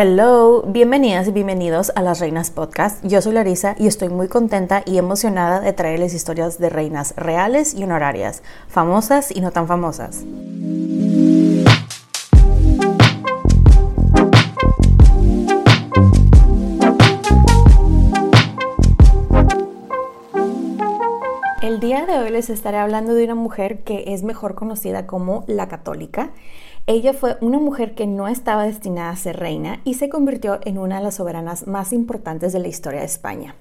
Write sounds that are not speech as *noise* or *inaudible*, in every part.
Hello, bienvenidas y bienvenidos a Las Reinas Podcast. Yo soy Larisa y estoy muy contenta y emocionada de traerles historias de reinas reales y honorarias, famosas y no tan famosas. El día de hoy les estaré hablando de una mujer que es mejor conocida como la católica. Ella fue una mujer que no estaba destinada a ser reina y se convirtió en una de las soberanas más importantes de la historia de España.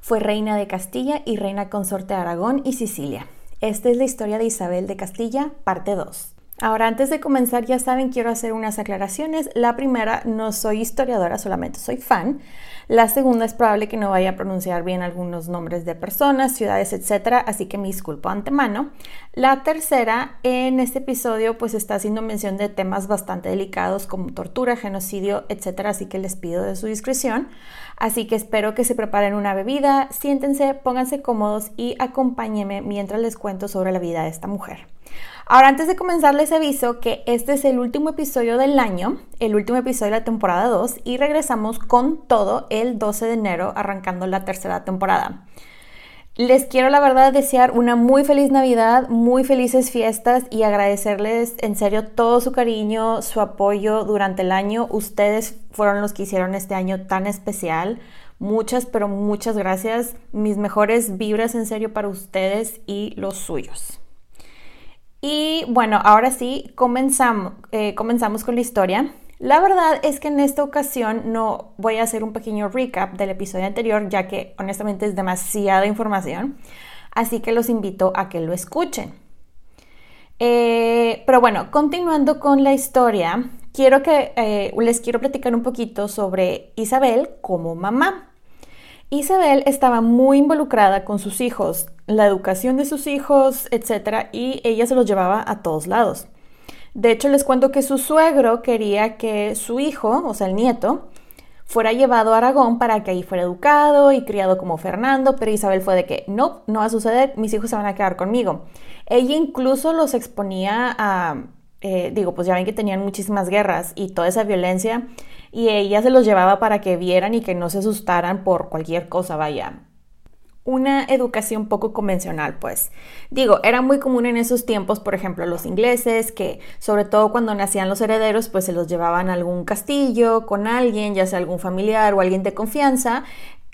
Fue reina de Castilla y reina consorte de Aragón y Sicilia. Esta es la historia de Isabel de Castilla, parte 2. Ahora, antes de comenzar, ya saben, quiero hacer unas aclaraciones. La primera, no soy historiadora, solamente soy fan. La segunda, es probable que no vaya a pronunciar bien algunos nombres de personas, ciudades, etcétera, así que me disculpo antemano. La tercera, en este episodio, pues está haciendo mención de temas bastante delicados como tortura, genocidio, etcétera, así que les pido de su discreción. Así que espero que se preparen una bebida, siéntense, pónganse cómodos y acompáñenme mientras les cuento sobre la vida de esta mujer. Ahora, antes de comenzar, les aviso que este es el último episodio del año, el último episodio de la temporada 2, y regresamos con todo el 12 de enero, arrancando la tercera temporada. Les quiero, la verdad, desear una muy feliz Navidad, muy felices fiestas y agradecerles en serio todo su cariño, su apoyo durante el año. Ustedes fueron los que hicieron este año tan especial. Muchas, pero muchas gracias. Mis mejores vibras en serio para ustedes y los suyos. Y bueno, ahora sí, comenzamos, eh, comenzamos con la historia. La verdad es que en esta ocasión no voy a hacer un pequeño recap del episodio anterior, ya que honestamente es demasiada información. Así que los invito a que lo escuchen. Eh, pero bueno, continuando con la historia, quiero que eh, les quiero platicar un poquito sobre Isabel como mamá. Isabel estaba muy involucrada con sus hijos, la educación de sus hijos, etc. Y ella se los llevaba a todos lados. De hecho, les cuento que su suegro quería que su hijo, o sea, el nieto, fuera llevado a Aragón para que ahí fuera educado y criado como Fernando, pero Isabel fue de que no, no va a suceder, mis hijos se van a quedar conmigo. Ella incluso los exponía a, eh, digo, pues ya ven que tenían muchísimas guerras y toda esa violencia, y ella se los llevaba para que vieran y que no se asustaran por cualquier cosa, vaya. Una educación poco convencional, pues. Digo, era muy común en esos tiempos, por ejemplo, los ingleses, que sobre todo cuando nacían los herederos, pues se los llevaban a algún castillo con alguien, ya sea algún familiar o alguien de confianza.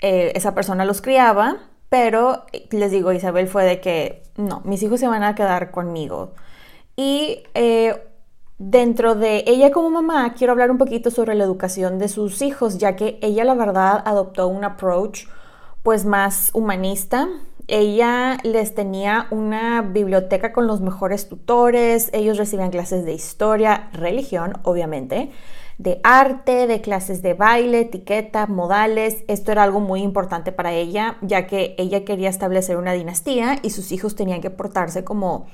Eh, esa persona los criaba, pero les digo, Isabel fue de que, no, mis hijos se van a quedar conmigo. Y eh, Dentro de ella como mamá, quiero hablar un poquito sobre la educación de sus hijos, ya que ella la verdad adoptó un approach pues más humanista. Ella les tenía una biblioteca con los mejores tutores, ellos recibían clases de historia, religión, obviamente, de arte, de clases de baile, etiqueta, modales. Esto era algo muy importante para ella, ya que ella quería establecer una dinastía y sus hijos tenían que portarse como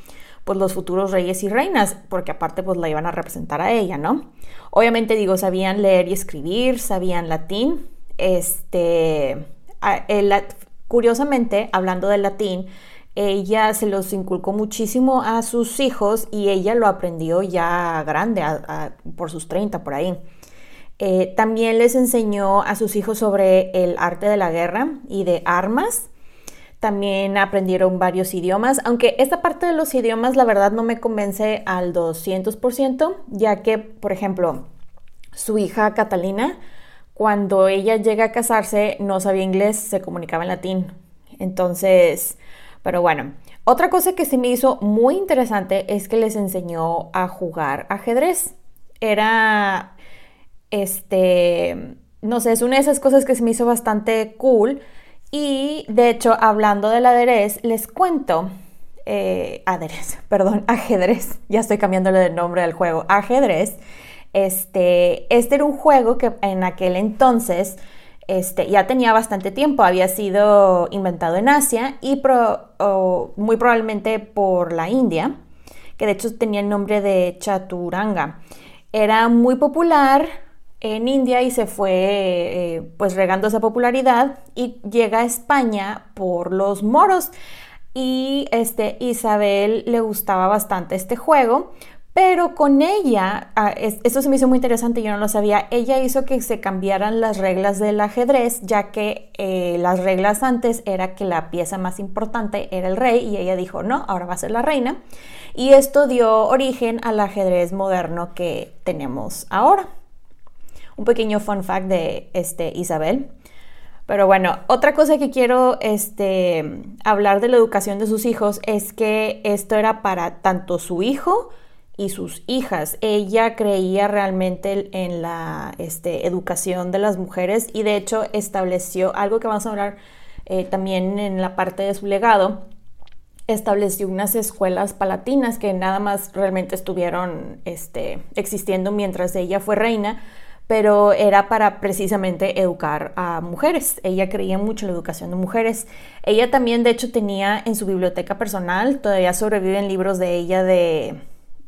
pues los futuros reyes y reinas, porque aparte pues la iban a representar a ella, ¿no? Obviamente digo, sabían leer y escribir, sabían latín, este, curiosamente, hablando del latín, ella se los inculcó muchísimo a sus hijos y ella lo aprendió ya grande, por sus 30 por ahí. Eh, también les enseñó a sus hijos sobre el arte de la guerra y de armas. También aprendieron varios idiomas, aunque esta parte de los idiomas la verdad no me convence al 200%, ya que, por ejemplo, su hija Catalina, cuando ella llega a casarse, no sabía inglés, se comunicaba en latín. Entonces, pero bueno, otra cosa que se me hizo muy interesante es que les enseñó a jugar ajedrez. Era, este, no sé, es una de esas cosas que se me hizo bastante cool. Y de hecho, hablando del ajedrez, les cuento, eh, ajedrez, *laughs* perdón, ajedrez, ya estoy cambiándole el nombre al juego, ajedrez. Este, este era un juego que en aquel entonces este, ya tenía bastante tiempo, había sido inventado en Asia y muy probablemente por la India, que de hecho tenía el nombre de Chaturanga. Era muy popular en India y se fue eh, pues regando esa popularidad y llega a España por los moros y este Isabel le gustaba bastante este juego pero con ella, ah, esto se me hizo muy interesante, yo no lo sabía, ella hizo que se cambiaran las reglas del ajedrez, ya que eh, las reglas antes era que la pieza más importante era el rey y ella dijo, no, ahora va a ser la reina. Y esto dio origen al ajedrez moderno que tenemos ahora. Un pequeño fun fact de este, Isabel. Pero bueno, otra cosa que quiero este, hablar de la educación de sus hijos es que esto era para tanto su hijo, y sus hijas. Ella creía realmente en la este, educación de las mujeres y de hecho estableció algo que vamos a hablar eh, también en la parte de su legado. Estableció unas escuelas palatinas que nada más realmente estuvieron este, existiendo mientras ella fue reina, pero era para precisamente educar a mujeres. Ella creía mucho en la educación de mujeres. Ella también, de hecho, tenía en su biblioteca personal, todavía sobreviven libros de ella de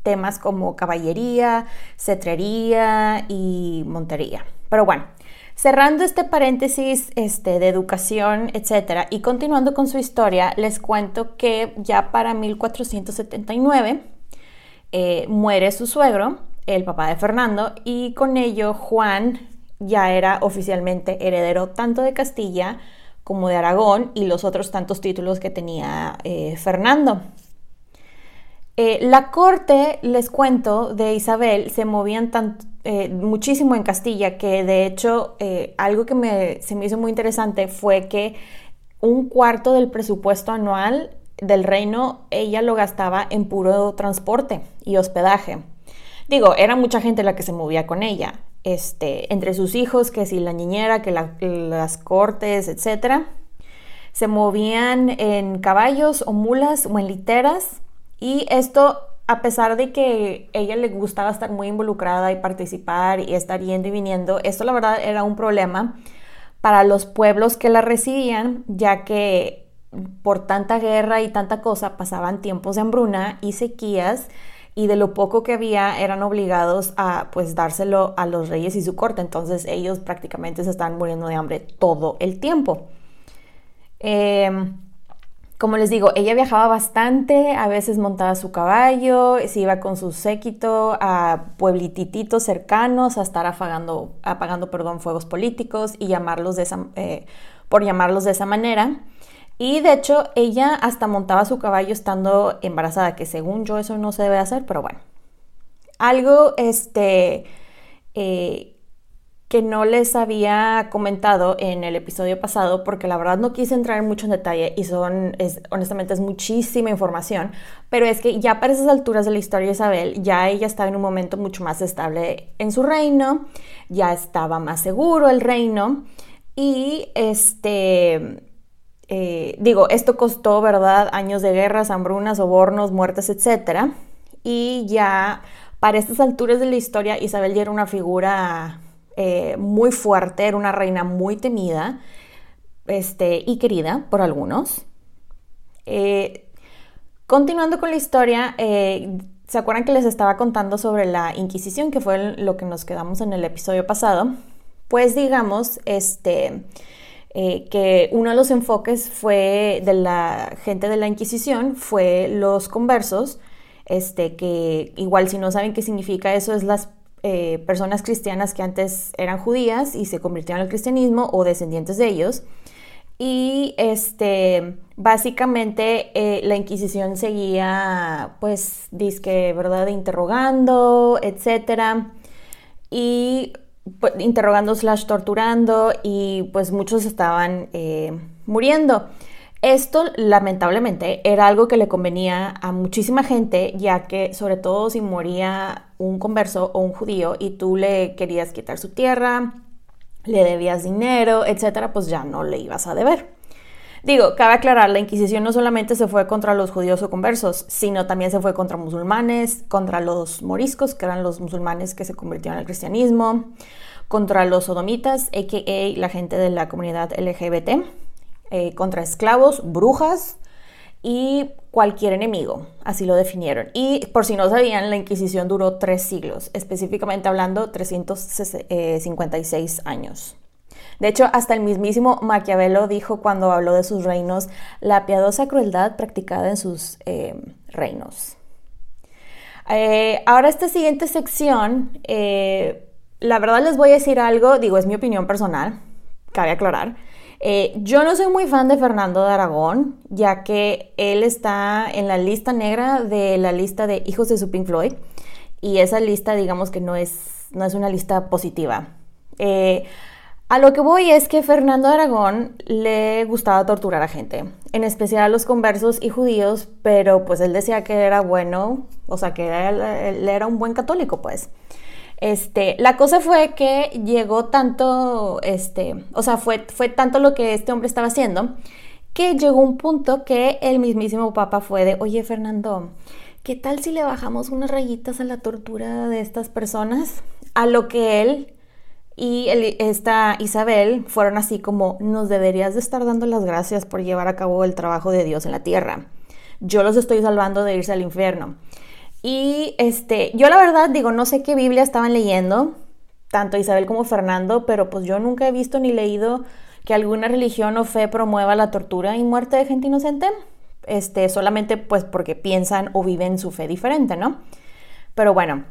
temas como caballería, cetrería y montería. Pero bueno, cerrando este paréntesis este, de educación, etcétera, y continuando con su historia, les cuento que ya para 1479 eh, muere su suegro, el papá de Fernando, y con ello Juan ya era oficialmente heredero tanto de Castilla como de Aragón y los otros tantos títulos que tenía eh, Fernando. Eh, la corte, les cuento, de Isabel se movían eh, muchísimo en Castilla que de hecho algo que se me hizo muy interesante fue que un cuarto del presupuesto anual del reino ella lo gastaba en puro transporte y hospedaje. Digo, era mucha gente la que se movía con ella, este, entre sus hijos, que si la niñera, que las cortes, etc. Se movían en caballos o mulas o en literas y esto, a pesar de que ella le gustaba estar muy involucrada y participar y estar yendo y viniendo, esto la verdad era un problema para los pueblos que la recibían, ya que por tanta guerra y tanta cosa pasaban tiempos de hambruna y sequías y de lo poco que había eran obligados a pues dárselo a los reyes y su corte, entonces ellos prácticamente se estaban muriendo de hambre todo el tiempo. Eh, como les digo, ella viajaba bastante, a veces montaba su caballo, se iba con su séquito a pueblititos cercanos a estar apagando, apagando perdón, fuegos políticos y llamarlos de esa, eh, por llamarlos de esa manera. Y de hecho, ella hasta montaba su caballo estando embarazada, que según yo eso no se debe hacer, pero bueno. Algo este, eh, que no les había comentado en el episodio pasado porque la verdad no quise entrar en mucho en detalle y son, es, honestamente es muchísima información, pero es que ya para esas alturas de la historia de Isabel, ya ella estaba en un momento mucho más estable en su reino, ya estaba más seguro el reino y este... Eh, digo, esto costó, ¿verdad? Años de guerras, hambrunas, sobornos, muertes, etc. Y ya para estas alturas de la historia, Isabel ya era una figura eh, muy fuerte, era una reina muy temida este, y querida por algunos. Eh, continuando con la historia, ¿se acuerdan que les estaba contando sobre la Inquisición, que fue lo que nos quedamos en el episodio pasado? Pues digamos, este, que uno de los enfoques fue de la gente de la Inquisición fue los conversos, este, que igual si no saben qué significa eso es las eh, personas cristianas que antes eran judías y se convirtieron al cristianismo o descendientes de ellos. Y este, básicamente eh, la Inquisición seguía, pues, disque, ¿verdad?, interrogando, etcétera. Y interrogando slash torturando y pues muchos estaban eh, muriendo. Esto lamentablemente era algo que le convenía a muchísima gente, ya que sobre todo si moría un converso o un judío y tú le querías quitar su tierra, le debías dinero, etcétera, pues ya no le ibas a deber. Digo, cabe aclarar, la Inquisición no solamente se fue contra los judíos o conversos, sino también se fue contra musulmanes, contra los moriscos, que eran los musulmanes que se convirtieron al cristianismo, contra los sodomitas, a.k.a. la gente de la comunidad LGBT, eh, contra esclavos, brujas y cualquier enemigo, así lo definieron. Y por si no sabían, la Inquisición duró tres siglos, específicamente hablando 356 años. De hecho, hasta el mismísimo Maquiavelo dijo cuando habló de sus reinos la piadosa crueldad practicada en sus eh, reinos. Eh, ahora esta siguiente sección, la verdad les voy a decir algo, digo, es mi opinión personal, cabe aclarar. Eh, yo no soy muy fan de Fernando de Aragón, ya que él está en la lista negra de la lista de hijos de su Pink Floyd, y esa lista digamos que no es, no es una lista positiva. Eh, a lo que voy es que Fernando Aragón le gustaba torturar a gente, en especial a los conversos y judíos, pero pues él decía que era bueno, o sea, que él era un buen católico, pues. Este, la cosa fue que llegó tanto, este, o sea, fue, fue tanto lo que este hombre estaba haciendo, que llegó un punto que el mismísimo Papa fue de, oye Fernando, ¿qué tal si le bajamos unas rayitas a la tortura de estas personas? A lo que él y esta Isabel fueron así como, nos deberías de estar dando las gracias por llevar a cabo el trabajo de Dios en la tierra. Yo los estoy salvando de irse al infierno. Y este, yo la verdad digo, no sé qué Biblia estaban leyendo, tanto Isabel como Fernando, pero pues yo nunca he visto ni leído que alguna religión o fe promueva la tortura y muerte de gente inocente. Este, solamente pues porque piensan o viven su fe diferente, ¿no? Pero bueno,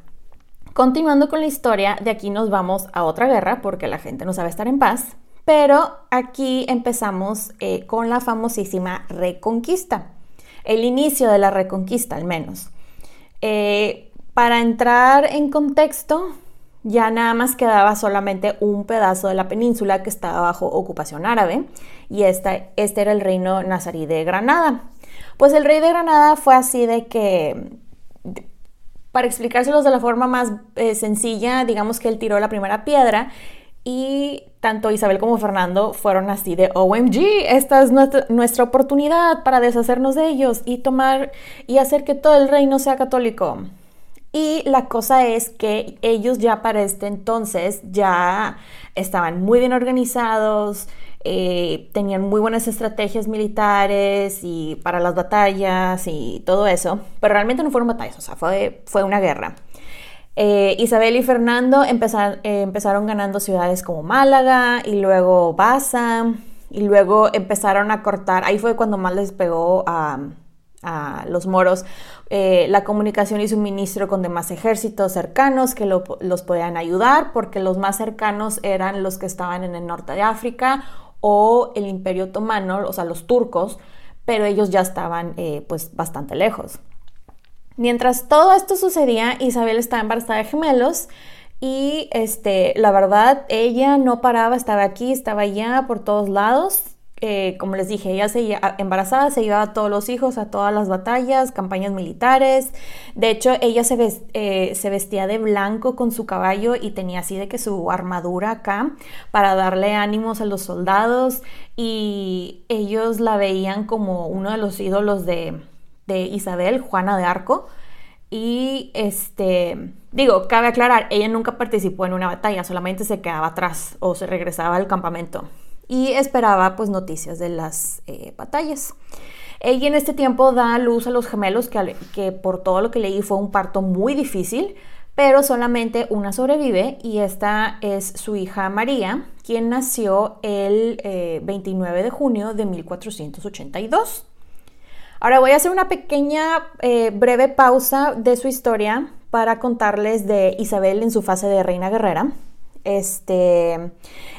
continuando con la historia, de aquí nos vamos a otra guerra porque la gente no sabe estar en paz. Pero aquí empezamos eh, con la famosísima Reconquista, el inicio de la Reconquista al menos. Eh, para entrar en contexto, ya nada más quedaba solamente un pedazo de la península que estaba bajo ocupación árabe y este era el reino nazarí de Granada. Pues el rey de Granada fue así de que, para explicárselos de la forma más eh, sencilla, digamos que él tiró la primera piedra y tanto Isabel como Fernando fueron así de OMG, esta es nuestra, oportunidad para deshacernos de ellos y tomar y hacer que todo el reino sea católico. Y la cosa es que ellos ya para este entonces ya estaban muy bien organizados, eh, tenían muy buenas estrategias militares y para las batallas y todo eso, pero realmente no fueron batallas, o sea, fue, fue una guerra. Eh, Isabel y Fernando eh, empezaron ganando ciudades como Málaga y luego Baza y luego empezaron a cortar, ahí fue cuando más les pegó a, los moros eh, la comunicación y suministro con demás ejércitos cercanos que los podían ayudar porque los más cercanos eran los que estaban en el norte de África o el imperio otomano, o sea, los turcos, pero ellos ya estaban pues bastante lejos. Mientras todo esto sucedía, Isabel estaba embarazada de gemelos y este, la verdad, ella no paraba, estaba aquí, estaba allá, por todos lados. Eh, como les dije, ella se embarazada, se llevaba a todos los hijos a todas las batallas, campañas militares. De hecho, ella se, eh, se, vestía de blanco con su caballo y tenía así de que su armadura acá para darle ánimos a los soldados y ellos la veían como uno de los ídolos de, de Isabel, Juana de Arco. Y este, digo, cabe aclarar, ella nunca participó en una batalla, solamente se quedaba atrás o se regresaba al campamento y esperaba pues noticias de las eh, batallas. Ella en este tiempo da luz a los gemelos, que, por todo lo que leí fue un parto muy difícil, pero solamente una sobrevive y esta es su hija María, quien nació el 29 eh, de junio de 1482. Ahora voy a hacer una pequeña eh, breve pausa de su historia para contarles de Isabel en su fase de reina guerrera. Este,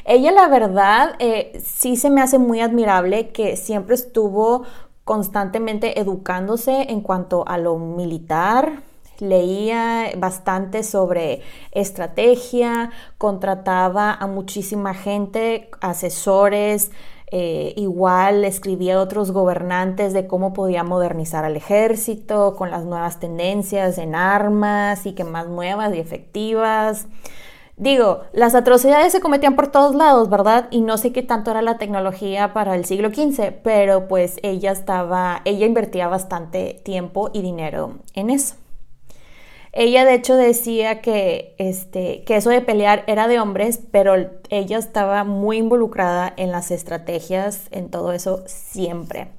ella la verdad eh, sí se me hace muy admirable que siempre estuvo constantemente educándose en cuanto a lo militar, leía bastante sobre estrategia, contrataba a muchísima gente, asesores, eh, igual escribía a otros gobernantes de cómo podía modernizar al ejército con las nuevas tendencias en armas y que más nuevas y efectivas. Digo, las atrocidades se cometían por todos lados, ¿verdad? Y no sé qué tanto era la tecnología para el siglo XV, pero pues ella estaba, ella invertía bastante tiempo y dinero en eso. Ella de hecho decía que, este, que eso de pelear era de hombres, pero ella estaba muy involucrada en las estrategias, en todo eso siempre.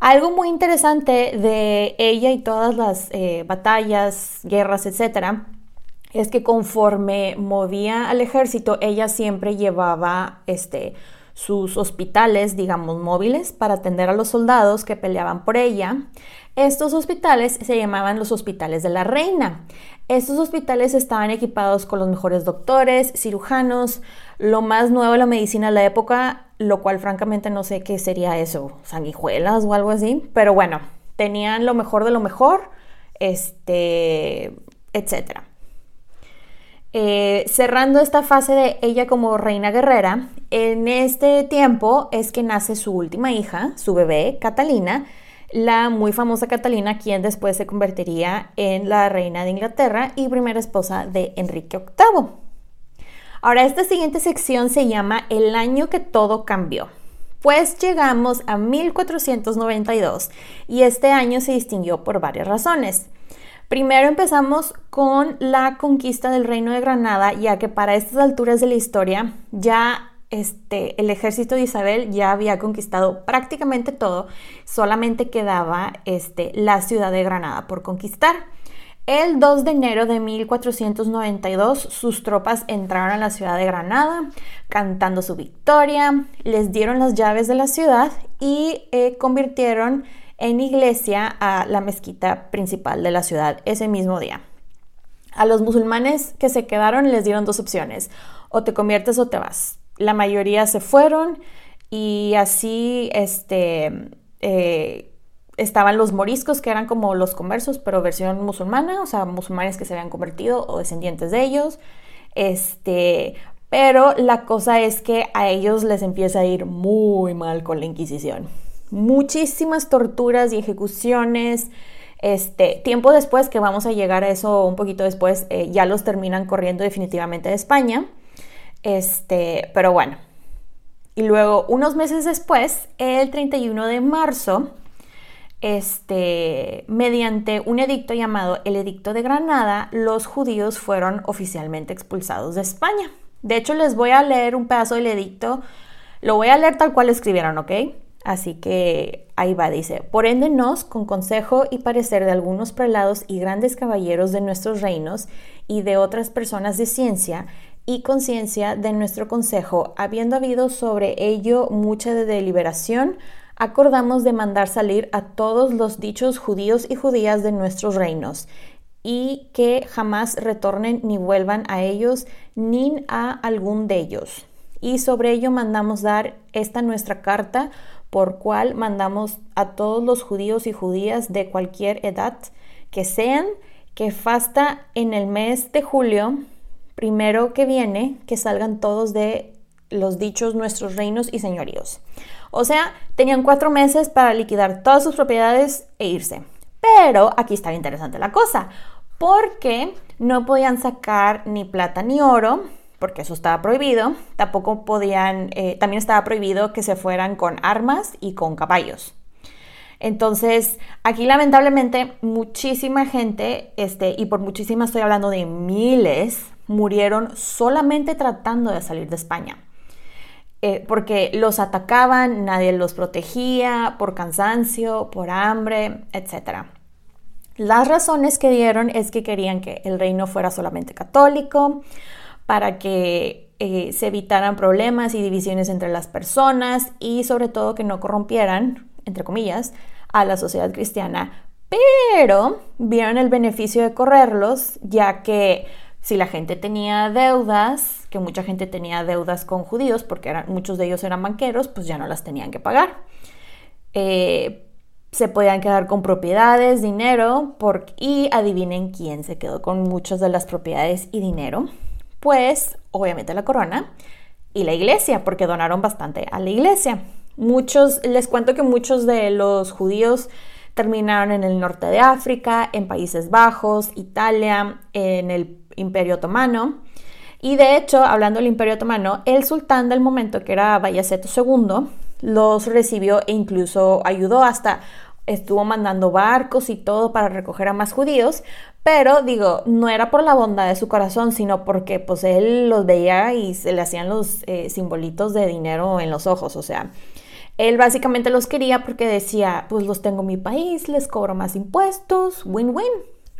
Algo muy interesante de ella y todas las eh, batallas, guerras, etcétera, es que conforme movía al ejército, ella siempre llevaba este, sus hospitales, digamos, móviles para atender a los soldados que peleaban por ella. Estos hospitales se llamaban los hospitales de la reina. Estos hospitales estaban equipados con los mejores doctores, cirujanos, lo más nuevo de la medicina de la época, lo cual francamente no sé qué sería eso, sanguijuelas o algo así, pero bueno, tenían lo mejor de lo mejor, este, etcétera. Eh, cerrando esta fase de ella como reina guerrera, en este tiempo es que nace su última hija, su bebé, Catalina, la muy famosa Catalina, quien después se convertiría en la reina de Inglaterra y primera esposa de Enrique VIII. Ahora, esta siguiente sección se llama El año que todo cambió. Pues llegamos a 1492 y este año se distinguió por varias razones. Primero empezamos con la conquista del reino de Granada, ya que para estas alturas de la historia ya este, el ejército de Isabel ya había conquistado prácticamente todo, solamente quedaba este, la ciudad de Granada por conquistar. El 2 de enero de 1492 sus tropas entraron a la ciudad de Granada cantando su victoria, les dieron las llaves de la ciudad y eh, convirtieron en iglesia a la mezquita principal de la ciudad ese mismo día. A los musulmanes que se quedaron les dieron dos opciones, o te conviertes o te vas. La mayoría se fueron y así este, eh, estaban los moriscos, que eran como los conversos, pero versión musulmana, o sea, musulmanes que se habían convertido o descendientes de ellos. Este, pero la cosa es que a ellos les empieza a ir muy mal con la Inquisición muchísimas torturas y ejecuciones. Este, tiempo después, que vamos a llegar a eso un poquito después, eh, ya los terminan corriendo definitivamente de España. Este, pero bueno. Y luego, unos meses después, el 31 de marzo, este, mediante un edicto llamado el Edicto de Granada, los judíos fueron oficialmente expulsados de España. De hecho, les voy a leer un pedazo del edicto. Lo voy a leer tal cual escribieron, ¿ok? Así que ahí va, dice, por ende nos, con consejo y parecer de algunos prelados y grandes caballeros de nuestros reinos y de otras personas de ciencia y conciencia de nuestro consejo, habiendo habido sobre ello mucha deliberación, acordamos de mandar salir a todos los dichos judíos y judías de nuestros reinos, y que jamás retornen ni vuelvan a ellos ni a algún de ellos. Y sobre ello mandamos dar esta nuestra carta por cual mandamos a todos los judíos y judías de cualquier edad que sean que fasta en el mes de julio, primero que viene que salgan todos de los dichos nuestros reinos y señoríos. O sea, tenían cuatro meses para liquidar todas sus propiedades e irse. Pero aquí está interesante la cosa, porque no podían sacar ni plata ni oro, porque eso estaba prohibido. Tampoco podían, eh, también estaba prohibido que se fueran con armas y con caballos. Entonces, aquí lamentablemente muchísima gente, este, y por muchísima estoy hablando de miles, murieron solamente tratando de salir de España. Eh, porque los atacaban, nadie los protegía, por cansancio, por hambre, etc. Las razones que dieron es que querían que el reino fuera solamente católico, para que eh, se evitaran problemas y divisiones entre las personas y sobre todo que no corrompieran, entre comillas, a la sociedad cristiana, pero vieron el beneficio de correrlos, ya que si la gente tenía deudas, que mucha gente tenía deudas con judíos, porque muchos de ellos eran banqueros, pues ya no las tenían que pagar. Eh, se podían quedar con propiedades, dinero, y adivinen quién se quedó con muchas de las propiedades y dinero. Pues obviamente la corona y la iglesia, porque donaron bastante a la iglesia. Muchos, les cuento que muchos de los judíos terminaron en el norte de África, en Países Bajos, Italia, en el Imperio Otomano. Y de hecho, hablando del Imperio Otomano, el sultán del momento, que era Bayaceto II, los recibió e incluso ayudó hasta estuvo mandando barcos y todo para recoger a más judíos, pero digo, no era por la bondad de su corazón, sino porque pues él los veía y se le hacían los eh, simbolitos de dinero en los ojos, o sea, él básicamente los quería porque decía, pues los tengo en mi país, les cobro más impuestos, win-win.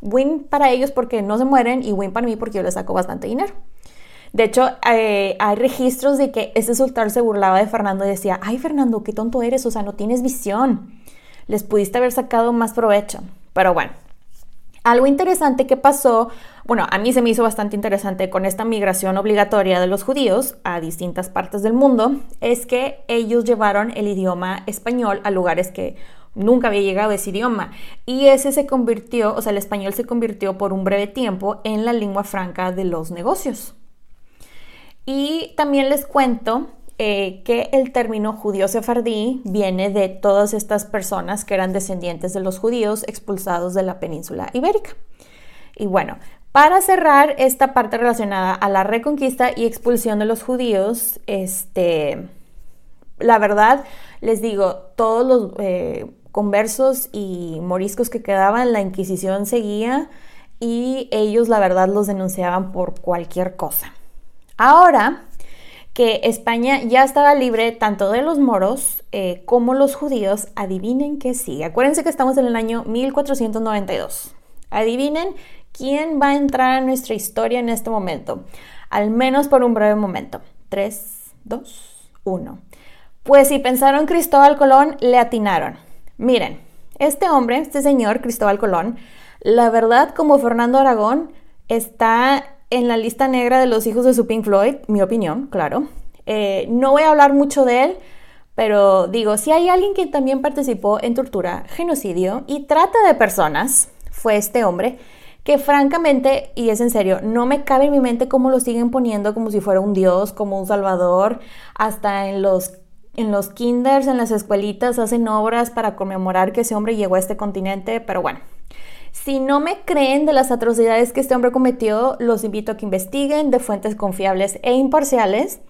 Win para ellos porque no se mueren y win para mí porque yo les saco bastante dinero. De hecho, eh, hay registros de que ese sultán se burlaba de Fernando y decía, ay Fernando, qué tonto eres, o sea, no tienes visión. Les pudiste haber sacado más provecho. Pero bueno, algo interesante que pasó, bueno, a mí se me hizo bastante interesante con esta migración obligatoria de los judíos a distintas partes del mundo, es que ellos llevaron el idioma español a lugares que nunca había llegado ese idioma. Y ese se convirtió, o sea, el español se convirtió por un breve tiempo en la lengua franca de los negocios. Y también les cuento eh, que el término judío sefardí viene de todas estas personas que eran descendientes de los judíos expulsados de la península ibérica. Y bueno, para cerrar esta parte relacionada a la reconquista y expulsión de los judíos, este, la verdad, les digo, todos los eh, conversos y moriscos que quedaban, la Inquisición seguía y ellos, la verdad, los denunciaban por cualquier cosa. Ahora, que España ya estaba libre tanto de los moros eh, como los judíos, adivinen que sí. Acuérdense que estamos en el año 1492. Adivinen quién va a entrar a nuestra historia en este momento, al menos por un breve momento. 3, 2, 1. Pues si pensaron Cristóbal Colón, le atinaron. Miren, este hombre, este señor Cristóbal Colón, la verdad como Fernando Aragón, está en la lista negra de los hijos de su Pink Floyd, mi opinión, claro. Eh, no voy a hablar mucho de él, pero digo, si hay alguien que también participó en tortura, genocidio y trata de personas, fue este hombre, que francamente, y es en serio, no me cabe en mi mente cómo lo siguen poniendo como si fuera un dios, como un salvador, hasta en los en los kinders, en las escuelitas, hacen obras para conmemorar que ese hombre llegó a este continente, pero bueno, si no me creen de las atrocidades que este hombre cometió, los invito a que investiguen de fuentes confiables e imparciales.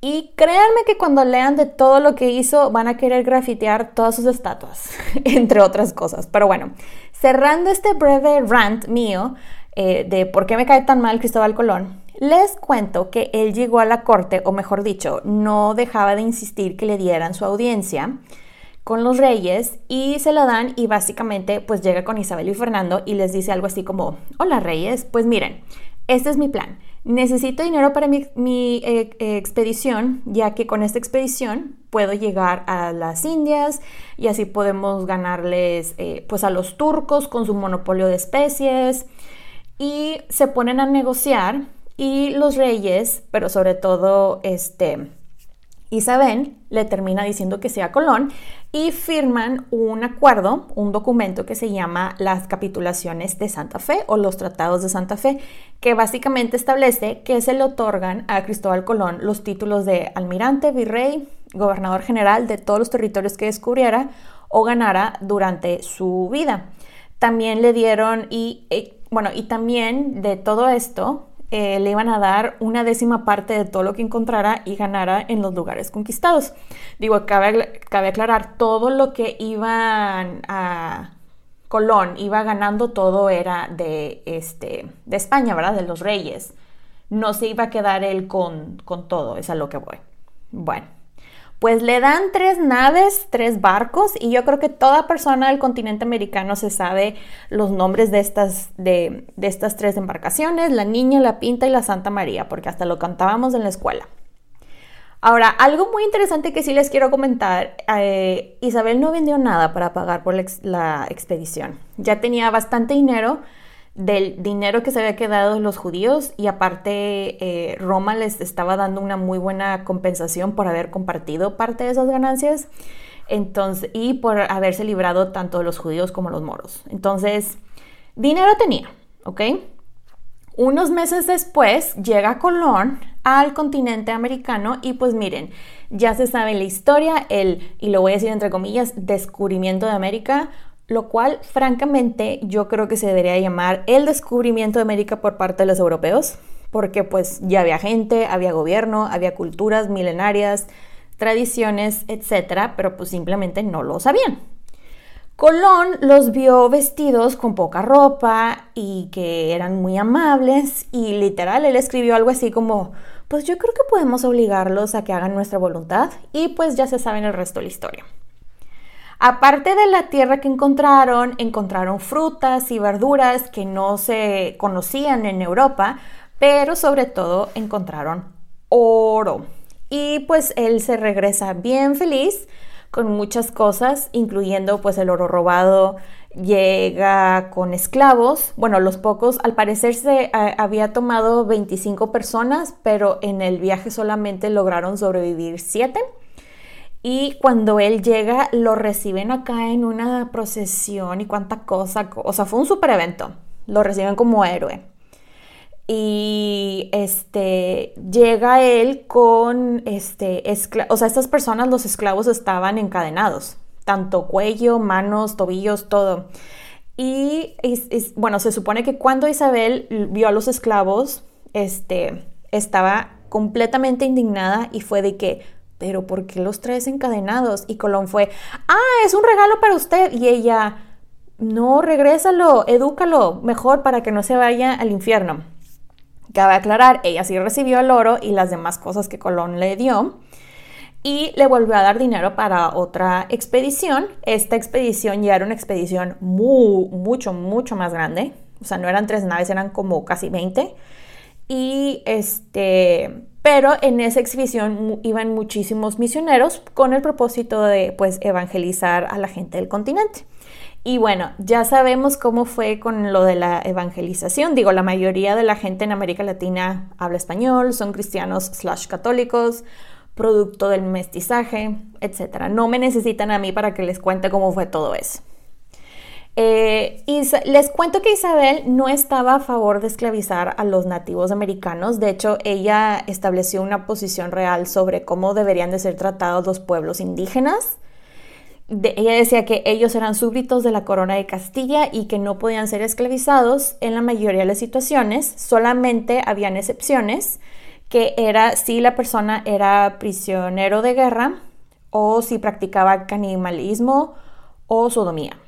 Y créanme que cuando lean de todo lo que hizo van a querer grafitear todas sus estatuas, *laughs* entre otras cosas. Pero bueno, cerrando este breve rant mío eh, de por qué me cae tan mal Cristóbal Colón, les cuento que él llegó a la corte, o mejor dicho, no dejaba de insistir que le dieran su audiencia con los reyes y se la dan y básicamente pues llega con Isabel y Fernando y les dice algo así como, hola reyes, pues miren, este es mi plan. Necesito dinero para mi, eh, expedición, ya que con esta expedición puedo llegar a las Indias y así podemos ganarles eh, pues a los turcos con su monopolio de especies y se ponen a negociar y los reyes, pero sobre todo este Isabel le termina diciendo que sea Colón y firman un acuerdo, un documento que se llama las capitulaciones de Santa Fe o los tratados de Santa Fe, que básicamente establece que se le otorgan a Cristóbal Colón los títulos de almirante, virrey, gobernador general de todos los territorios que descubriera o ganara durante su vida. También le dieron y, eh, bueno, y también de todo esto eh, le iban a dar una décima parte de todo lo que encontrara y ganara en los lugares conquistados. Digo, cabe, cabe aclarar, todo lo que iban a Colón iba ganando todo era de, este, de España, ¿verdad? De los reyes. No se iba a quedar él con, con todo, es a lo que voy. Bueno pues le dan tres naves, tres barcos y yo creo que toda persona del continente americano se sabe los nombres de estas, de, estas tres embarcaciones, la Niña, la Pinta y la Santa María, porque hasta lo cantábamos en la escuela. Ahora, algo muy interesante que sí les quiero comentar, eh, Isabel no vendió nada para pagar por la expedición. Ya tenía bastante dinero del dinero que se había quedado los judíos y aparte eh, Roma les estaba dando una muy buena compensación por haber compartido parte de esas ganancias entonces, y por haberse librado tanto de los judíos como los moros. Entonces, dinero tenía, ¿ok? Unos meses después llega Colón al continente americano y pues miren, ya se sabe la historia, el, y lo voy a decir entre comillas, descubrimiento de América lo cual francamente yo creo que se debería llamar el descubrimiento de América por parte de los europeos, porque pues ya había gente, había gobierno, había culturas milenarias, tradiciones, etcétera, pero pues simplemente no lo sabían. Colón los vio vestidos con poca ropa y que eran muy amables y literal él escribió algo así como, pues yo creo que podemos obligarlos a que hagan nuestra voluntad y pues ya se saben el resto de la historia. Aparte de la tierra que encontraron, encontraron frutas y verduras que no se conocían en Europa, pero sobre todo encontraron oro. Y pues él se regresa bien feliz con muchas cosas, incluyendo pues el oro robado, llega con esclavos, bueno, los pocos, al parecer se eh, había tomado 25 personas, pero en el viaje solamente lograron sobrevivir 7 y cuando él llega, lo reciben acá en una procesión y cuánta cosa. O sea, fue un super evento. Lo reciben como héroe. Y este llega él con este o sea, estas personas, los esclavos estaban encadenados, tanto cuello, manos, tobillos, todo. Y bueno, se supone que cuando Isabel vio a los esclavos, este estaba completamente indignada y fue de que pero ¿por qué los tres encadenados? Y Colón fue, ah, es un regalo para usted. Y ella, no, regrésalo, edúcalo mejor para que no se vaya al infierno. Cabe aclarar, ella sí recibió el oro y las demás cosas que Colón le dio. Y le volvió a dar dinero para otra expedición. Esta expedición ya era una expedición muy, mucho, mucho más grande. O sea, no eran tres naves, eran como casi 20. Y este, pero en esa exhibición iban muchísimos misioneros con el propósito de pues evangelizar a la gente del continente. Y bueno, ya sabemos cómo fue con lo de la evangelización. Digo, la mayoría de la gente en América Latina habla español, son cristianos slash católicos, producto del mestizaje, etc. No me necesitan a mí para que les cuente cómo fue todo eso. Eh, les cuento que Isabel no estaba a favor de esclavizar a los nativos americanos. De hecho, ella estableció una posición real sobre cómo deberían de ser tratados los pueblos indígenas. ella decía que ellos eran súbditos de la corona de Castilla y que no podían ser esclavizados en la mayoría de las situaciones. Solamente habían excepciones, que era si la persona era prisionero de guerra o si practicaba canibalismo o sodomía.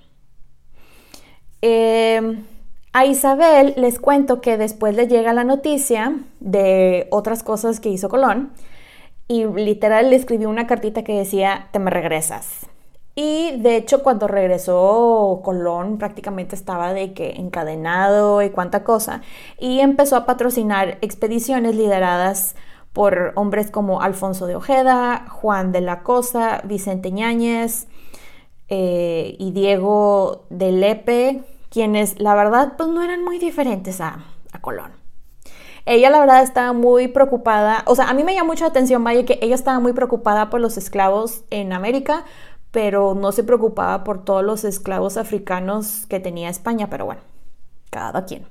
Em, a Isabel les cuento que después le llega la noticia de otras cosas que hizo Colón y literal le escribió una cartita que decía, te me regresas. Y de hecho cuando regresó Colón prácticamente estaba de que encadenado y cuánta cosa. Y empezó a patrocinar expediciones lideradas por hombres como Alfonso de Ojeda, Juan de la Cosa, Vicente Ñáñez eh, y Diego de Lepe, quienes la verdad pues no eran muy diferentes a, Colón. Ella la verdad estaba muy preocupada, o sea, a mí me llama mucha atención, vaya, que ella estaba muy preocupada por los esclavos en América, pero no se preocupaba por todos los esclavos africanos que tenía España, pero bueno, cada quien.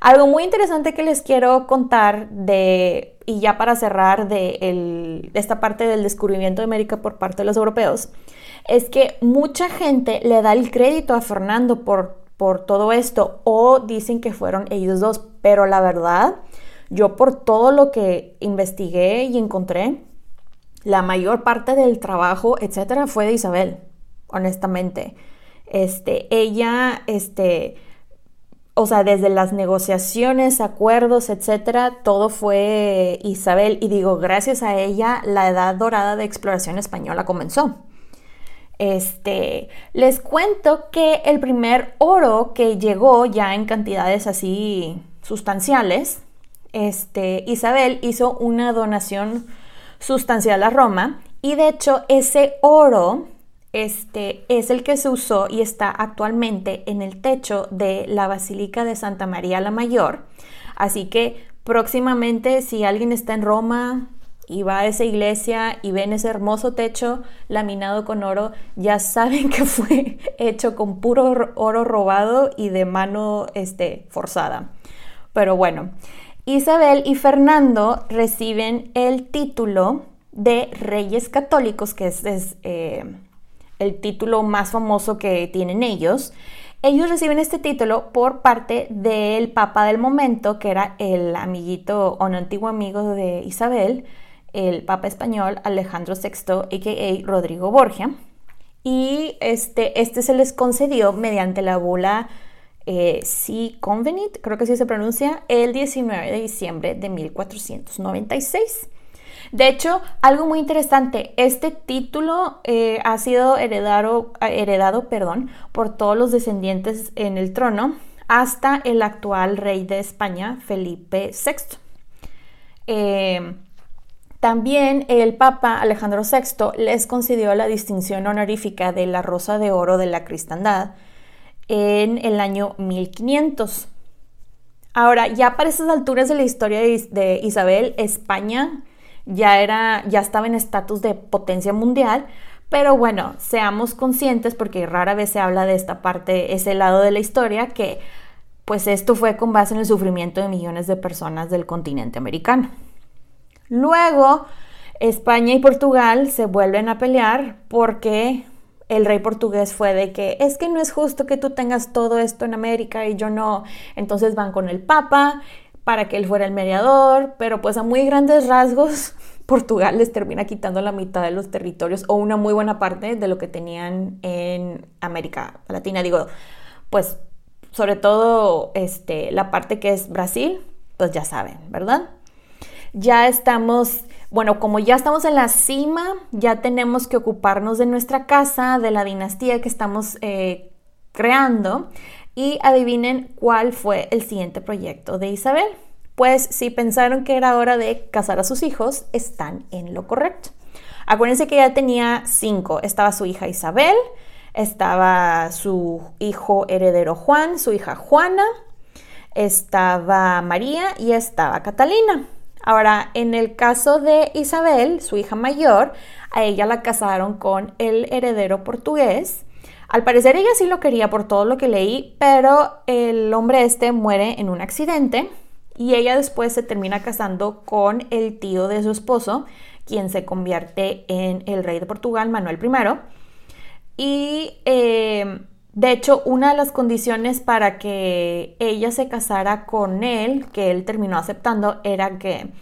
Algo muy interesante que les quiero contar de, y ya para cerrar de, esta parte del descubrimiento de América por parte de los europeos, es que mucha gente le da el crédito a Fernando por, por todo esto o dicen que fueron ellos dos, pero la verdad, yo por todo lo que investigué y encontré, la mayor parte del trabajo, etcétera, fue de Isabel, honestamente. Este, ella, este, o sea, desde las negociaciones, acuerdos, etcétera, todo fue Isabel. Y digo, gracias a ella, la edad dorada de exploración española comenzó. Este, les cuento que el primer oro que llegó ya en cantidades así sustanciales, este, Isabel hizo una donación sustancial a Roma y de hecho ese oro este, es el que se usó y está actualmente en el techo de la Basílica de Santa María la Mayor. Así que próximamente si alguien está en Roma y va a esa iglesia y ven ese hermoso techo laminado con oro, ya saben *laughs* que fue hecho con puro oro robado y de mano este, forzada. Pero bueno, Isabel y Fernando reciben el título de reyes católicos, que es, eh, el título más famoso que tienen ellos. Ellos reciben este título por parte del papa del momento, que era el amiguito o un antiguo amigo de Isabel, el papa español Alejandro VI, a.k.a. Rodrigo Borgia. Y este, este se les concedió mediante la bula eh, Si Convenit, creo que así se pronuncia, el 19 de diciembre de 1496. De hecho, algo muy interesante, este título eh, ha sido heredado, heredado perdón, por todos los descendientes en el trono hasta el actual rey de España, Felipe VI. También el Papa Alejandro VI les concedió la distinción honorífica de la Rosa de Oro de la Cristandad en el año 1500. Ahora, ya para esas alturas de la historia de Isabel, España ya, era, ya estaba en estatus de potencia mundial, pero bueno, seamos conscientes porque rara vez se habla de esta parte, ese lado de la historia, que pues esto fue con base en el sufrimiento de millones de personas del continente americano. Luego, España y Portugal se vuelven a pelear porque el rey portugués fue de que es que no es justo que tú tengas todo esto en América y yo no. Entonces van con el Papa para que él fuera el mediador, pero pues a muy grandes rasgos *laughs* Portugal les termina quitando la mitad de los territorios o una muy buena parte de lo que tenían en América Latina. Digo, pues sobre todo este, la parte que es Brasil, pues ya saben, ¿verdad? Ya estamos bueno, como ya estamos en la cima, ya tenemos que ocuparnos de nuestra casa, de la dinastía que estamos eh, creando. Y adivinen cuál fue el siguiente proyecto de Isabel. Pues si pensaron que era hora de casar a sus hijos, están en lo correcto. Acuérdense que ya tenía cinco. Estaba su hija Isabel, estaba su hijo heredero Juan, su hija Juana, estaba María y estaba Catalina. Ahora, en el caso de Isabel, su hija mayor, a ella la casaron con el heredero portugués. Al parecer ella sí lo quería por todo lo que leí, pero el hombre este muere en un accidente y ella después se termina casando con el tío de su esposo, quien se convierte en el rey de Portugal, Manuel I. Y eh, de hecho, una de las condiciones para que ella se casara con él, que él terminó aceptando, era que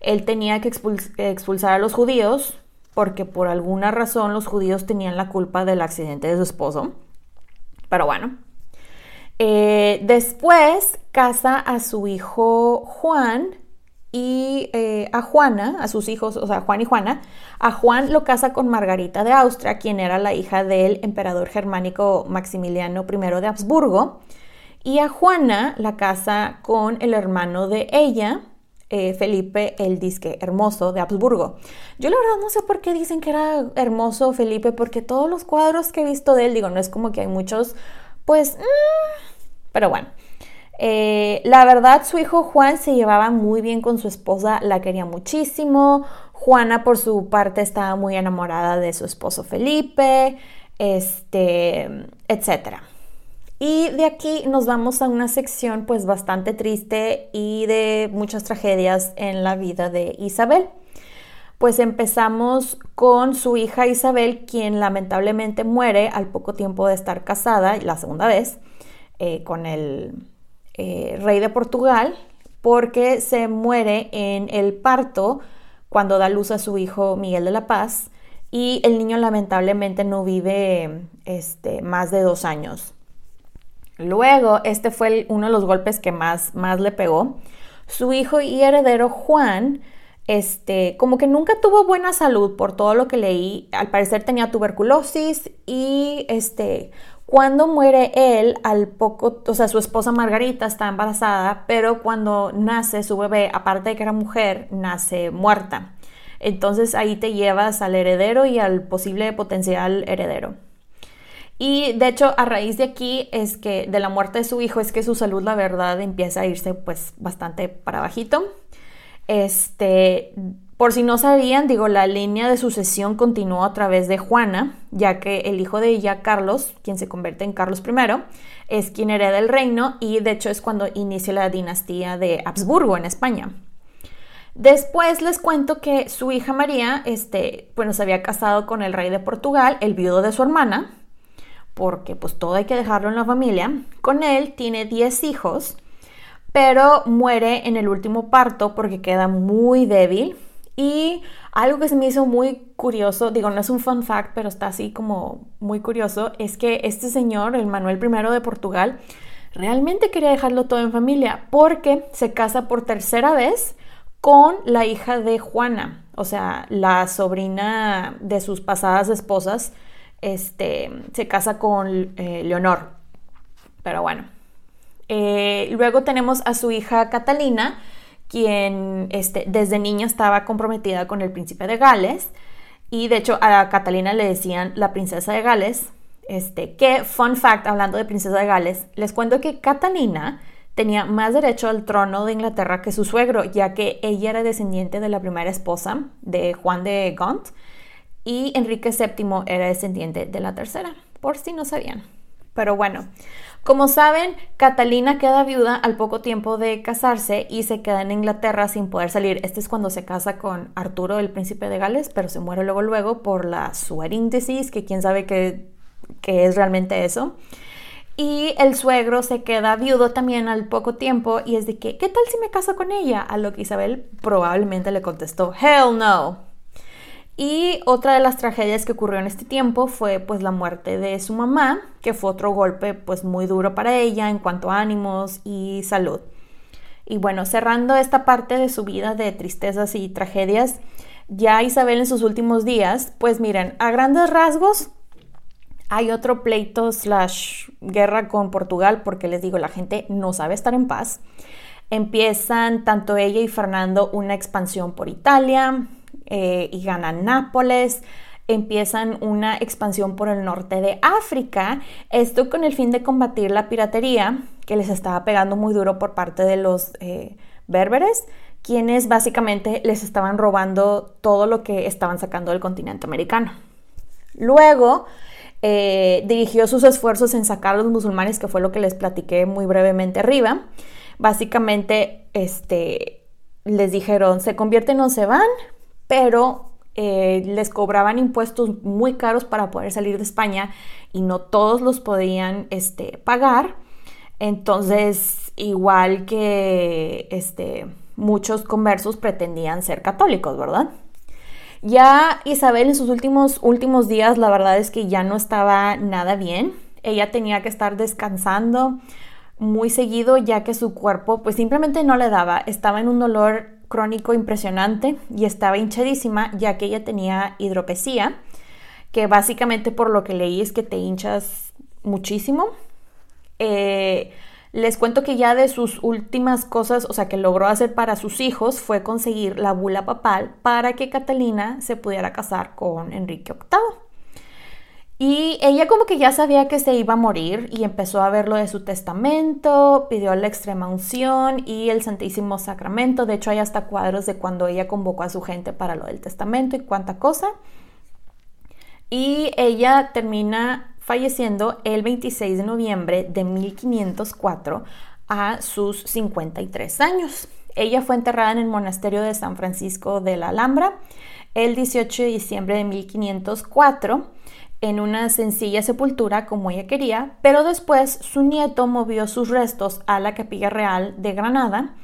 él tenía que expulsar a los judíos, porque por alguna razón los judíos tenían la culpa del accidente de su esposo. Pero bueno. Eh, después casa a su hijo Juan y eh, a Juana, a sus hijos, o sea, Juan y Juana, a Juan lo casa con Margarita de Austria, quien era la hija del emperador germánico Maximiliano I de Habsburgo, y a Juana la casa con el hermano de ella, eh, Felipe el Disque Hermoso de Habsburgo. Yo la verdad no sé por qué dicen que era hermoso Felipe, porque todos los cuadros que he visto de él, digo, no es como que hay muchos, pues, mm, pero bueno. Eh, la verdad, su hijo Juan se llevaba muy bien con su esposa, la quería muchísimo. Juana, por su parte, estaba muy enamorada de su esposo Felipe, este, etc. Y de aquí nos vamos a una sección pues bastante triste y de muchas tragedias en la vida de Isabel. Pues empezamos con su hija Isabel, quien lamentablemente muere al poco tiempo de estar casada, la segunda vez, eh, con el eh, rey de Portugal, porque se muere en el parto cuando da luz a su hijo Miguel de la Paz y el niño lamentablemente no vive este, más de dos años. Luego, este fue uno de los golpes que más, más le pegó. Su hijo y heredero Juan, este, como que nunca tuvo buena salud por todo lo que leí. Al parecer tenía tuberculosis y este, cuando muere él, al poco, o sea, su esposa Margarita está embarazada, pero cuando nace su bebé, aparte de que era mujer, nace muerta. Entonces ahí te llevas al heredero y al posible potencial heredero. Y de hecho, a raíz de aquí es que de la muerte de su hijo es que su salud, la verdad, empieza a irse pues bastante para bajito. Este, por si no sabían, digo, la línea de sucesión continuó a través de Juana, ya que el hijo de ella, Carlos, quien se convierte en Carlos I, es quien hereda el reino y de hecho es cuando inicia la dinastía de Habsburgo en España. Después les cuento que su hija María, este, bueno, se había casado con el rey de Portugal, el viudo de su hermana, porque pues todo hay que dejarlo en la familia. Con él tiene 10 hijos, pero muere en el último parto porque queda muy débil. Y algo que se me hizo muy curioso, digo, no es un fun fact, pero está así como muy curioso, es que este señor, el Manuel I de Portugal, realmente quería dejarlo todo en familia porque se casa por tercera vez con la hija de Juana, o sea, la sobrina de sus pasadas esposas, este, se casa con eh, Leonor. Pero bueno. Eh, luego tenemos a su hija Catalina, quien este, desde niña estaba comprometida con el príncipe de Gales. Y de hecho a Catalina le decían la princesa de Gales. Este, que, fun fact, hablando de princesa de Gales, les cuento que Catalina tenía más derecho al trono de Inglaterra que su suegro, ya que ella era descendiente de la primera esposa de Juan de Gaunt y Enrique VII era descendiente de la tercera, por si no sabían. Pero bueno, como saben, Catalina queda viuda al poco tiempo de casarse y se queda en Inglaterra sin poder salir. Este es cuando se casa con Arturo, el príncipe de Gales, pero se muere luego luego por la sweating disease, que quién sabe qué, es realmente eso. Y el suegro se queda viudo también al poco tiempo y es de que, ¿qué tal si me caso con ella? A lo que Isabel probablemente le contestó, hell no. Y otra de las tragedias que ocurrió en este tiempo fue pues la muerte de su mamá, que fue otro golpe pues muy duro para ella en cuanto a ánimos y salud. Y bueno, cerrando esta parte de su vida de tristezas y tragedias, ya Isabel en sus últimos días, pues miren, a grandes rasgos hay otro pleito slash guerra con Portugal porque les digo, la gente no sabe estar en paz. Empiezan tanto ella y Fernando una expansión por Italia, eh, y ganan Nápoles, empiezan una expansión por el norte de África, esto con el fin de combatir la piratería que les estaba pegando muy duro por parte de los eh, berberes, quienes básicamente les estaban robando todo lo que estaban sacando del continente americano. Luego eh, dirigió sus esfuerzos en sacar a los musulmanes, que fue lo que les platiqué muy brevemente arriba. Básicamente, este, les dijeron, se convierten o se van, pero eh, les cobraban impuestos muy caros para poder salir de España y no todos los podían este, pagar. Entonces, igual que este, muchos conversos pretendían ser católicos, ¿verdad? Ya Isabel en sus últimos, últimos días, la verdad es que ya no estaba nada bien. Ella tenía que estar descansando muy seguido ya que su cuerpo pues simplemente no le daba. Estaba en un dolor crónico impresionante y estaba hinchadísima ya que ella tenía hidropesía, que básicamente por lo que leí es que te hinchas muchísimo. Eh, les cuento que ya de sus últimas cosas, o sea, que logró hacer para sus hijos fue conseguir la bula papal para que Catalina se pudiera casar con Enrique VIII. Y ella como que ya sabía que se iba a morir y empezó a ver lo de su testamento, pidió la extrema unción y el Santísimo Sacramento. De hecho, hay hasta cuadros de cuando ella convocó a su gente para lo del testamento y cuánta cosa. Y ella termina falleciendo el 26 de noviembre de 1504 a sus 53 años. Ella fue enterrada en el monasterio de San Francisco de la Alhambra el 18 de diciembre de 1504 en una sencilla sepultura como ella quería, pero después su nieto movió sus restos a la Capilla Real de Granada,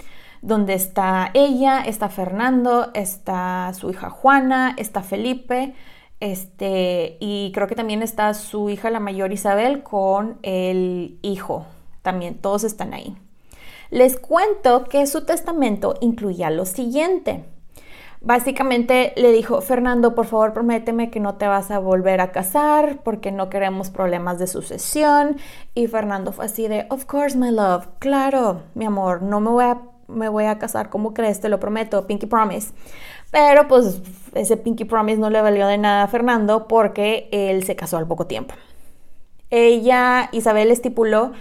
donde está ella, está Fernando, está su hija Juana, está Felipe, este, y creo que también está su hija la mayor Isabel con el hijo, también todos están ahí. Les cuento que su testamento incluía lo siguiente. Básicamente le dijo, Fernando, por favor prométeme que no te vas a volver a casar porque no queremos problemas de sucesión. Y Fernando fue así de, of course, my love, claro, mi amor, no me voy a, me voy a casar como crees, te lo prometo, Pinky Promise. Pero pues ese Pinky Promise no le valió de nada a Fernando porque él se casó al poco tiempo. Ella, Isabel, estipuló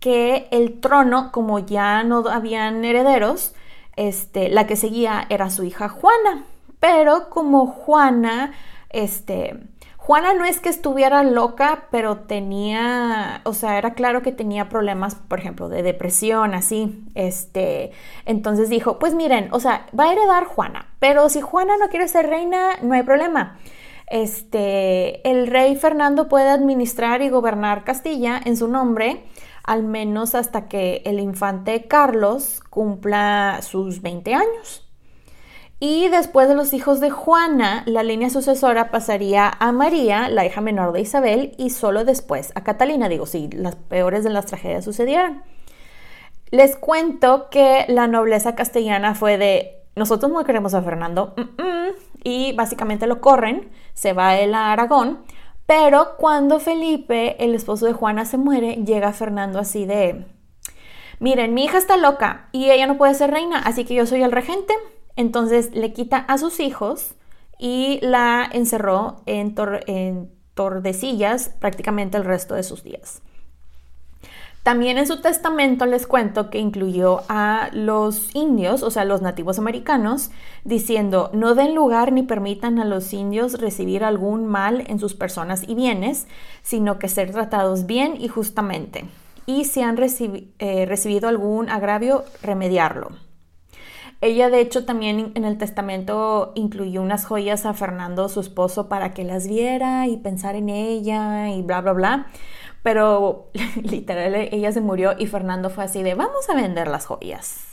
que el trono, como ya no habían herederos, este, la que seguía era su hija Juana. Pero como Juana, este, Juana no es que estuviera loca, pero tenía, o sea, era claro que tenía problemas, por ejemplo, de depresión, así. Este, entonces dijo, pues miren, o sea, va a heredar Juana, pero si Juana no quiere ser reina, no hay problema. Este, el rey Fernando puede administrar y gobernar Castilla en su nombre al menos hasta que el infante Carlos cumpla sus 20 años. Y después de los hijos de Juana, la línea sucesora pasaría a María, la hija menor de Isabel, y solo después a Catalina, digo, si las peores de las tragedias sucedieran. Les cuento que la nobleza castellana fue de, nosotros no queremos a Fernando, y básicamente lo corren, se va él a Aragón, pero cuando Felipe, el esposo de Juana, se muere, llega Fernando así de, miren, mi hija está loca y ella no puede ser reina, así que yo soy el regente. Entonces le quita a sus hijos y la encerró en, en Tordesillas prácticamente el resto de sus días. También en su testamento les cuento que incluyó a los indios, o sea, los nativos americanos, diciendo, no den lugar ni permitan a los indios recibir algún mal en sus personas y bienes, sino que ser tratados bien y justamente. Y si han eh, recibido algún agravio, remediarlo. Ella de hecho también en el testamento incluyó unas joyas a Fernando, su esposo, para que las viera y pensar en ella y bla, bla, bla pero *laughs* literal ella se murió y Fernando fue así de vamos a vender las joyas.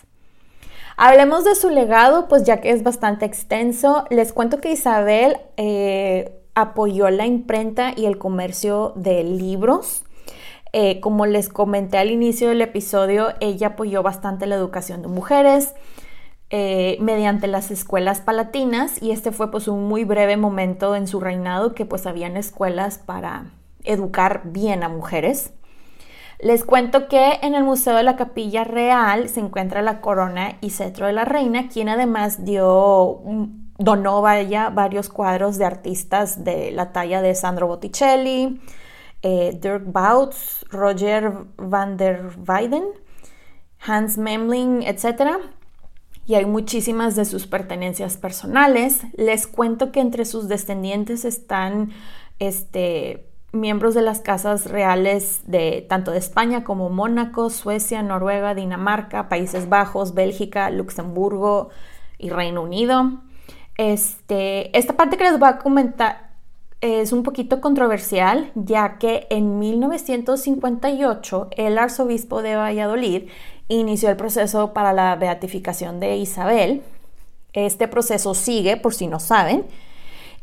Hablemos de su legado, pues ya que es bastante extenso, les cuento que Isabel eh, apoyó la imprenta y el comercio de libros. Eh, como les comenté al inicio del episodio, ella apoyó bastante la educación de mujeres eh, mediante las escuelas palatinas y este fue pues un muy breve momento en su reinado que pues habían escuelas para educar bien a mujeres. Les cuento que en el Museo de la Capilla Real se encuentra la corona y cetro de la reina, quien además dio, donó vaya, varios cuadros de artistas de la talla de Sandro Botticelli, eh, Dirk Bouts, Roger van der Weyden, Hans Memling, etc. Y hay muchísimas de sus pertenencias personales. Les cuento que entre sus descendientes están este, miembros de las casas reales de tanto de España como Mónaco, Suecia, Noruega, Dinamarca, Países Bajos, Bélgica, Luxemburgo y Reino Unido. Este, esta parte que les voy a comentar es un poquito controversial, ya que en 1958 el arzobispo de Valladolid inició el proceso para la beatificación de Isabel. Este proceso sigue, por si no saben,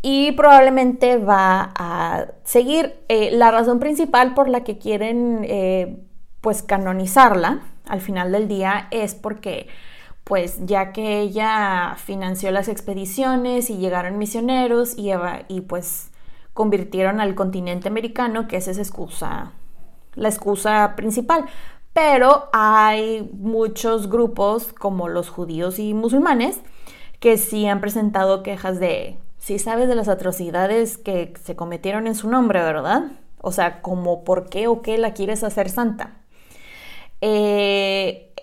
y probablemente va a seguir. Eh, la razón principal por la que quieren eh, pues canonizarla al final del día es porque pues ya que ella financió las expediciones y llegaron misioneros y, y pues convirtieron al continente americano, que es esa excusa, la excusa principal. Pero hay muchos grupos como los judíos y musulmanes que sí han presentado quejas de sí sabes de las atrocidades que se cometieron en su nombre, ¿verdad? O sea, como por qué o qué la quieres hacer santa. Eh,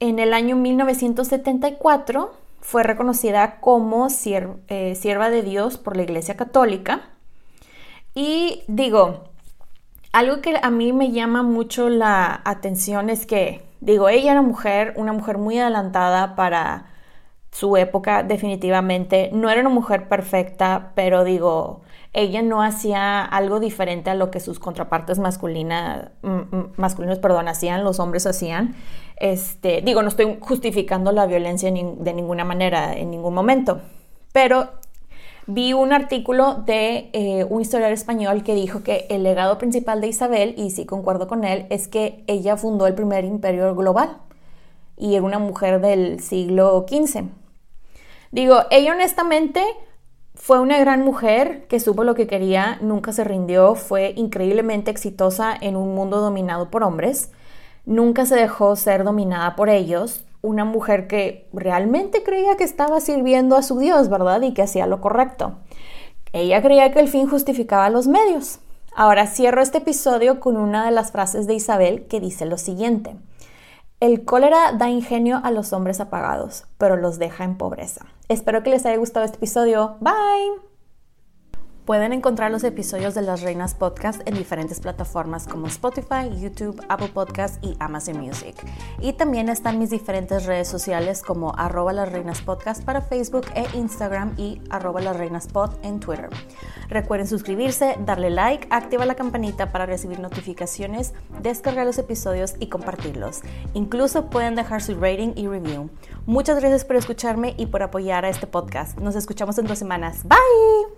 en el año 1974 fue reconocida como eh, sierva de Dios por la Iglesia Católica. Y digo, algo que a mí me llama mucho la atención es que, digo, ella era mujer, una mujer muy adelantada para su época definitivamente. No era una mujer perfecta, pero digo, ella no hacía algo diferente a lo que sus contrapartes masculinas, masculinos, perdón, hacían, los hombres hacían. Este, digo, no estoy justificando la violencia de ninguna manera, en ningún momento, pero vi un artículo de eh, un historiador español que dijo que el legado principal de Isabel, y sí concuerdo con él, es que ella fundó el primer imperio global y era una mujer del siglo XV. Digo, ella honestamente fue una gran mujer que supo lo que quería, nunca se rindió, fue increíblemente exitosa en un mundo dominado por hombres, nunca se dejó ser dominada por ellos, una mujer que realmente creía que estaba sirviendo a su Dios, ¿verdad? Y que hacía lo correcto. Ella creía que el fin justificaba los medios. Ahora cierro este episodio con una de las frases de Isabel que dice lo siguiente. El cólera da ingenio a los hombres apagados, pero los deja en pobreza. Espero que les haya gustado este episodio. Bye. Pueden encontrar los episodios de Las Reinas Podcast en diferentes plataformas como Spotify, YouTube, Apple Podcast y Amazon Music. Y también están mis diferentes redes sociales como arroba las reinas podcast para Facebook e Instagram y arroba las reinas en Twitter. Recuerden suscribirse, darle like, activar la campanita para recibir notificaciones, descargar los episodios y compartirlos. Incluso pueden dejar su rating y review. Muchas gracias por escucharme y por apoyar a este podcast. Nos escuchamos en dos semanas. Bye.